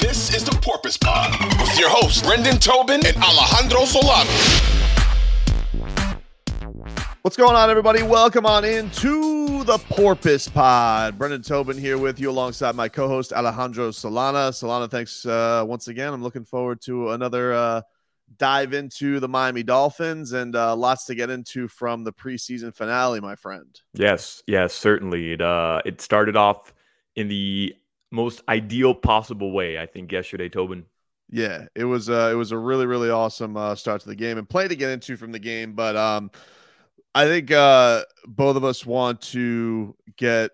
This is the Porpoise Pod with your hosts, Brendan Tobin and Alejandro Solana. What's going on, everybody? Welcome on into the Porpoise Pod. Brendan Tobin here with you alongside my co host, Alejandro Solana. Solana, thanks uh, once again. I'm looking forward to another uh, dive into the Miami Dolphins and uh, lots to get into from the preseason finale, my friend. Yes, yes, certainly. It uh, it started off in the most ideal possible way, I think, yesterday, Tobin. Yeah, it was uh, it was a really really awesome uh, start to the game and play to get into from the game, but um, I think uh, both of us want to get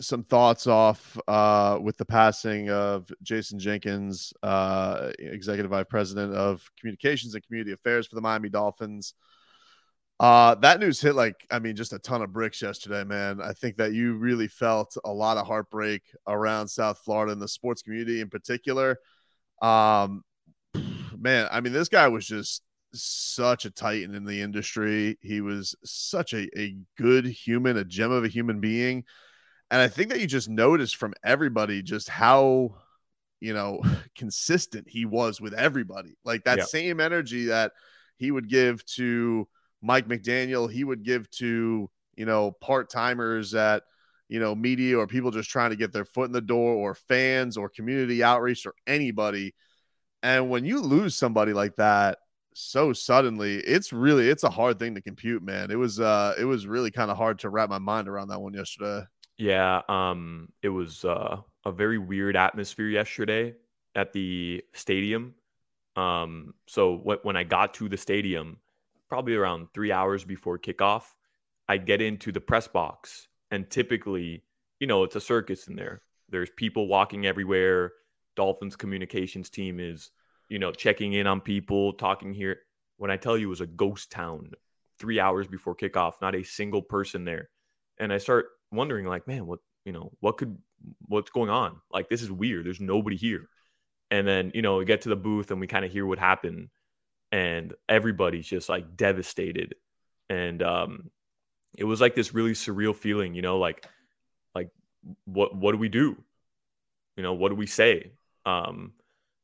some thoughts off uh, with the passing of Jason Jenkins, uh, executive vice president of communications and community affairs for the Miami Dolphins. Uh, that news hit like, I mean, just a ton of bricks yesterday, man. I think that you really felt a lot of heartbreak around South Florida and the sports community in particular. Um, man, I mean, this guy was just such a titan in the industry. He was such a, a good human, a gem of a human being. And I think that you just noticed from everybody just how, you know, consistent he was with everybody. Like that same energy that he would give to, Mike McDaniel he would give to, you know, part timers at, you know, media or people just trying to get their foot in the door or fans or community outreach or anybody. And when you lose somebody like that so suddenly, it's really it's a hard thing to compute, man. It was uh it was really kind of hard to wrap my mind around that one yesterday. Yeah, um it was uh a very weird atmosphere yesterday at the stadium. Um so when when I got to the stadium, probably around three hours before kickoff, I get into the press box. And typically, you know, it's a circus in there. There's people walking everywhere. Dolphins communications team is, you know, checking in on people, talking here. When I tell you it was a ghost town three hours before kickoff, not a single person there. And I start wondering, like, man, what, you know, what could, what's going on? Like, this is weird. There's nobody here. And then, you know, we get to the booth and we kind of hear what happened and everybody's just like devastated and um it was like this really surreal feeling you know like like what what do we do you know what do we say um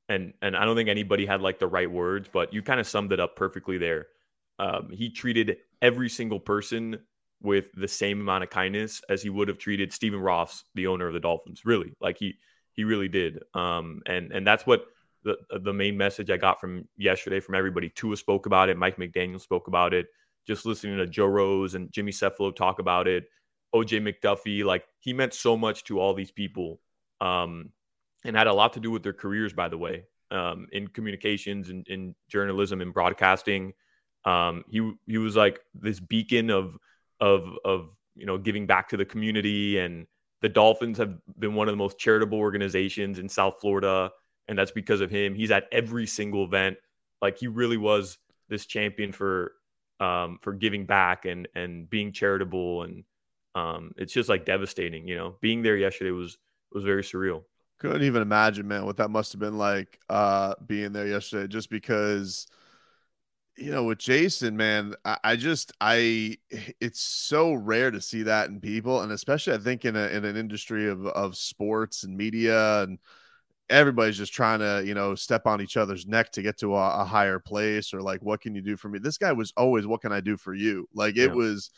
and and i don't think anybody had like the right words but you kind of summed it up perfectly there um he treated every single person with the same amount of kindness as he would have treated Stephen Ross, the owner of the Dolphins. Really, like he he really did. Um, and and that's what the the main message I got from yesterday from everybody. Tua spoke about it. Mike McDaniel spoke about it. Just listening to Joe Rose and Jimmy Cefalo talk about it. OJ McDuffie, like he meant so much to all these people, um, and had a lot to do with their careers, by the way, um, in communications and in journalism and broadcasting. Um, he he was like this beacon of of of you know giving back to the community, and the Dolphins have been one of the most charitable organizations in South Florida and that's because of him. He's at every single event. Like he really was this champion for um, for giving back and and being charitable, and um, it's just like devastating. You know, being there yesterday was was very surreal. Couldn't even imagine, man, what that must have been like uh, being there yesterday. Just because, you know, with Jason, man, I, I just I it's so rare to see that in people, and especially I think in a in an industry of of sports and media and everybody's just trying to you know step on each other's neck to get to a, a, higher place or like what can you do for me? This guy was always what can i do for you? Like it yeah. was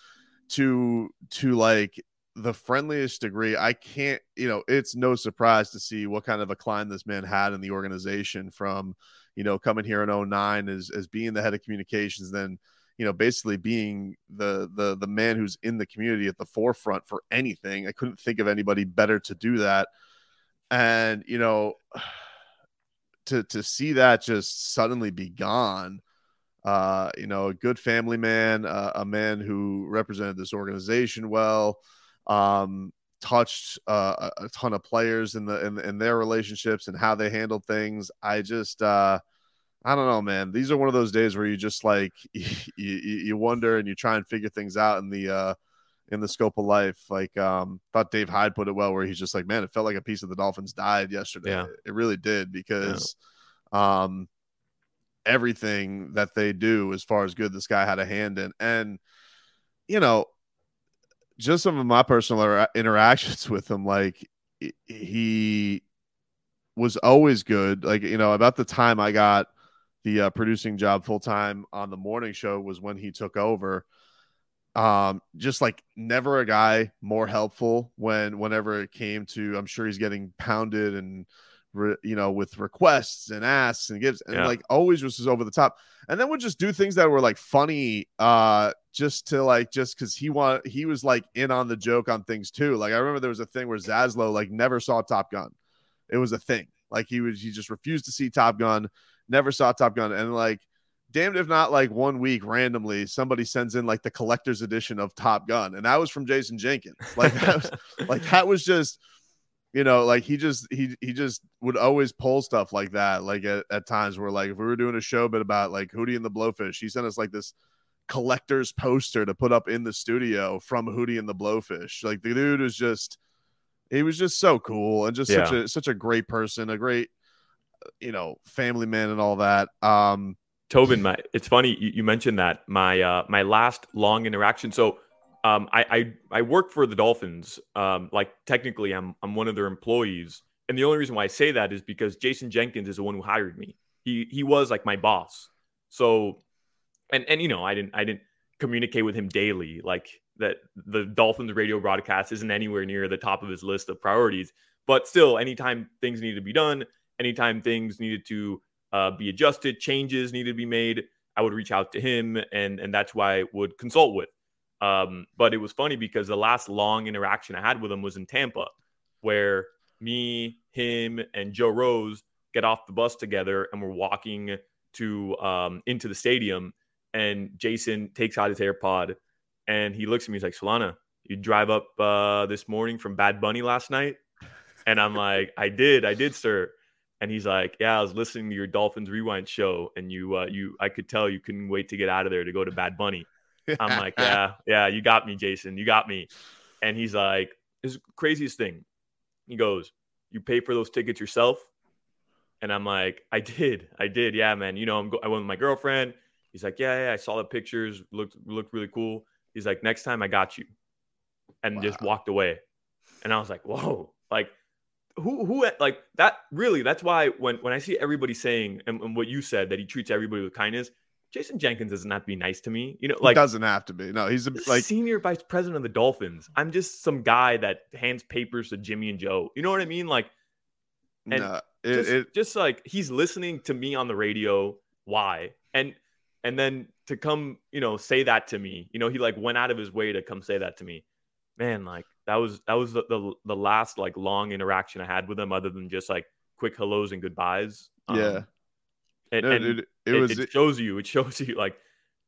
to to like the friendliest degree. I can't you know it's no surprise to see what kind of a climb this man had in the organization from you know coming here in 09 as as being the head of communications then you know basically being the the the man who's in the community at the forefront for anything. I couldn't think of anybody better to do that and you know to to see that just suddenly be gone uh you know a good family man uh, a man who represented this organization well um touched uh, a ton of players in the in, in their relationships and how they handled things. I just uh, I don't know, man. These are one of those days where you just like you, you wonder and you try and figure things out in the uh, in the scope of life. Like um, thought Dave Hyde put it well, where he's just like, man, it felt like a piece of the Dolphins died yesterday. Yeah. It really did because um, everything that they do as far as good this guy had a hand in, and you know, just some of my personal interactions with him, like he was always good. Like you know, about the time I got the uh, producing job full time on the morning show was when he took over. Um, just like never a guy more helpful when whenever it came to, I'm sure he's getting pounded and re, you know with requests and asks and gives and Yeah. like always was just over the top, and then would just do things that were like funny, uh, just to like just because he want he was like in on the joke on things too. Like I remember there was a thing where Zaslow like never saw Top Gun. It was a thing. Like he was he just refused to see Top Gun, never saw Top Gun, and like damned if not like one week randomly somebody sends in like the collector's edition of Top Gun, and that was from Jason Jenkins. Like that was like that was just you know like he just he he just would always pull stuff like that like at, at times where like if we were doing a show bit about like Hootie and the Blowfish, he sent us like this collector's poster to put up in the studio from Hootie and the Blowfish. Like the dude was just he was just so cool and just such a such a great person, a great you know family man and all that. Um Tobin, my it's funny you, you mentioned that my uh my last long interaction. So um I I, I work for the Dolphins. Um like technically I'm I'm one of their employees. And the only reason why I say that is because Jason Jenkins is the one who hired me. He he was like my boss. So and and you know, I didn't I didn't communicate with him daily like that the Dolphins radio broadcast isn't anywhere near the top of his list of priorities. But still, anytime things need to be done, anytime things needed to uh, be adjusted, changes needed to be made, I would reach out to him, and and that's why I would consult with. Um, but it was funny because the last long interaction I had with him was in Tampa, where me, him, and Joe Rose get off the bus together, and we're walking to um, into the stadium, and Jason takes out his AirPod, and he looks at me, he's like, "Solana, you drive up uh, this morning from Bad Bunny last night?" And I'm like, "I did, I did, sir." And he's like, "Yeah, I was listening to your Dolphins Rewind show, and you, uh, you, I could tell you couldn't wait to get out of there to go to Bad Bunny." I'm like, "Yeah, yeah, you got me, Jason, you got me." And he's like, "This craziest thing." He goes, "You pay for those tickets yourself?" And I'm like, "I did, I did, yeah, man. You know, I'm go- I went with my girlfriend." He's like, "Yeah, yeah, I saw the pictures, looked looked really cool." He's like, "Next time, I got you," and just walked away. And I was like, "Whoa!" Like who who like that really that's why when when i see everybody saying and, and what you said that he treats everybody with kindness jason jenkins doesn't have to be nice to me you know like like doesn't have to be. No, he's a, like senior vice president of the dolphins. I'm just some guy that hands papers to jimmy and joe. You know what i mean? Like and no, it, just, it just like he's listening to me on the radio. Why? And and then to come you know say that to me you know he like went out of his way to come say that to me man like that was that was the the, the last like long interaction i had with him other than just like quick hellos and goodbyes. Um, yeah. and, No, and dude, it, it, was it shows you it shows you like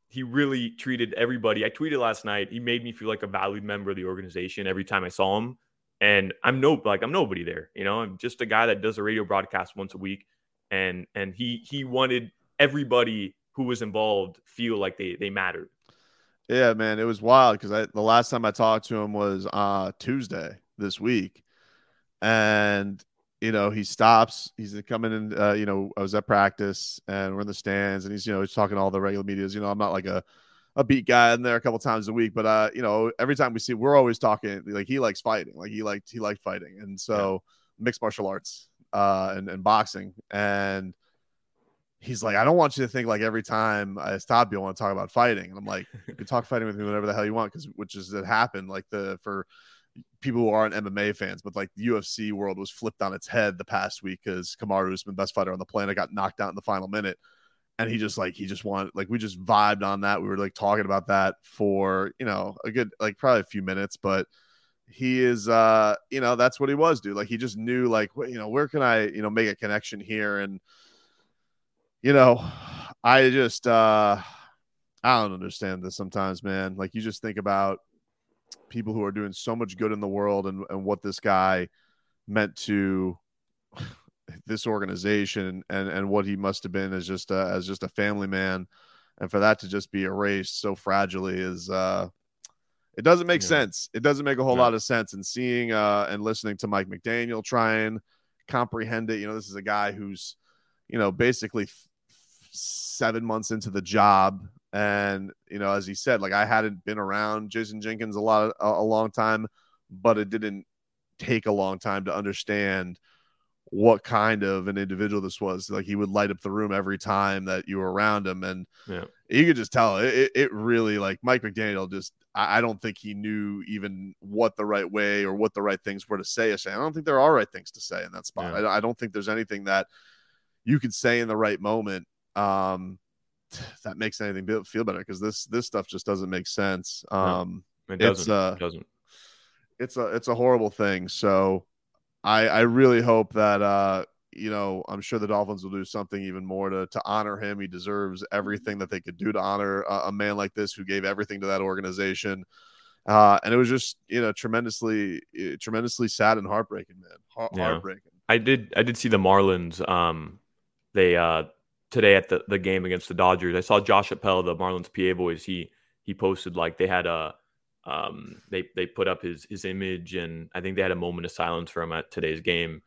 he really treated everybody. I tweeted last night he made me feel like a valued member of the organization every time i saw him. And i'm no like i'm nobody there you know? I'm just a guy that does a radio broadcast once a week. And and he he wanted everybody who was involved feel like they they mattered Yeah, man, it was wild because I the last time I talked to him was uh Tuesday this week, and you know he stops. He's coming in. Uh, you know, I was at practice and we're in the stands, and he's you know he's talking to all the regular medias. You know, I'm not like a a beat guy in there a couple times a week, but uh, you know, every time we see, we're always talking. Like he likes fighting. Like he liked he liked fighting, and so mixed martial arts uh and, and boxing and he's like, I don't want you to think like every time I stop you, I want to talk about fighting. And I'm like, you can talk fighting with me whenever the hell you want, because which is it happened like the for people who aren't MMA fans, but like the UFC world was flipped on its head the past week because Kamaru Usman, best fighter on the planet, got knocked out in the final minute. And he just like he just wanted like we just vibed on that. We were like talking about that for you know a good like probably a few minutes, but he is uh you know that's what he was dude like he just knew like you know where can i you know make a connection here and you know i just uh i don't understand this sometimes man like you just think about people who are doing so much good in the world and, and what this guy meant to this organization and and what he must have been as just a, as just a family man and for that to just be erased so fragilely is uh it doesn't make yeah. sense it doesn't make a whole yeah. lot of sense and seeing uh and listening to mike mcdaniel try and comprehend it you know this is a guy who's you know basically seven months into the job and you know as he said like i hadn't been around jason jenkins a lot a, a long time but it didn't take a long time to understand what kind of an individual this was. Like he would light up the room every time that you were around him, and yeah. you could just tell it. It really like Mike McDaniel. Just I, don't think he knew even what the right way or what the right things were to say. I don't think there are right things to say in that spot. Yeah. I, I, don't think there's anything that you could say in the right moment um, that makes anything feel better because this this stuff just doesn't make sense. Um, no, it doesn't. It's, uh, it doesn't. It's a it's a horrible thing. So I, I really hope that uh, you know I'm sure the Dolphins will do something even more to to honor him. He deserves everything that they could do to honor a, a man like this who gave everything to that organization. Uh, and it was just you know tremendously eh, tremendously sad and heartbreaking, man. Heart- yeah. Heartbreaking. I did I did see the Marlins. Um, they uh today at the, the game against the Dodgers. I saw Josh Appel, the Marlins PA voice. He he posted like they had a um, they they put up his his image, and I think they had a moment of silence for him at today's game.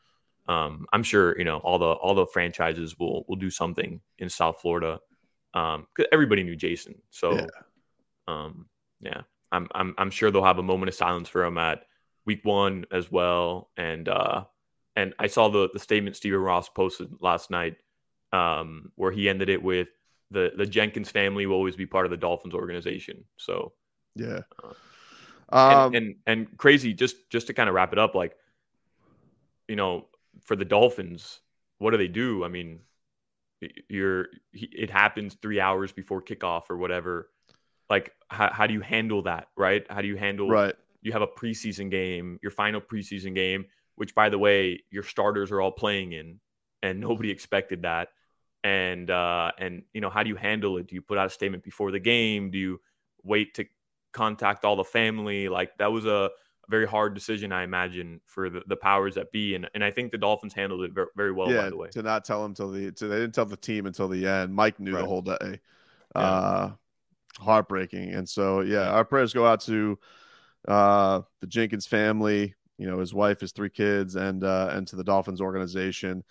Um, I'm sure you know all the all the franchises will will do something in South Florida because um, everybody knew Jason. So, yeah. Um, yeah, I'm I'm I'm sure they'll have a moment of silence for him at Week One as well. And uh, and I saw the the statement Stephen Ross posted last night um, where he ended it with the the Jenkins family will always be part of the Dolphins organization. So yeah. Uh, um, and, and, and crazy just just to kind of wrap it up like you know for the dolphins what do they do? I mean you're it happens three hours before kickoff or whatever. Like how, how do you handle that right? How do you handle right. you have a preseason game your final preseason game which by the way your starters are all playing in and nobody expected that and uh and you know how do you handle it do you put out a statement before the game do you wait to contact all the family. Like that was a, very hard decision, I imagine, for the, the powers that be. And and I think the Dolphins handled it very, very well. Yeah, by the way, to not tell them till the to, they didn't tell the team until the end. Mike knew right. the whole day. Yeah. Uh, heartbreaking. And so yeah, our prayers go out to uh, the Jenkins family. You know, his wife, his three kids, and uh, and to the Dolphins organization.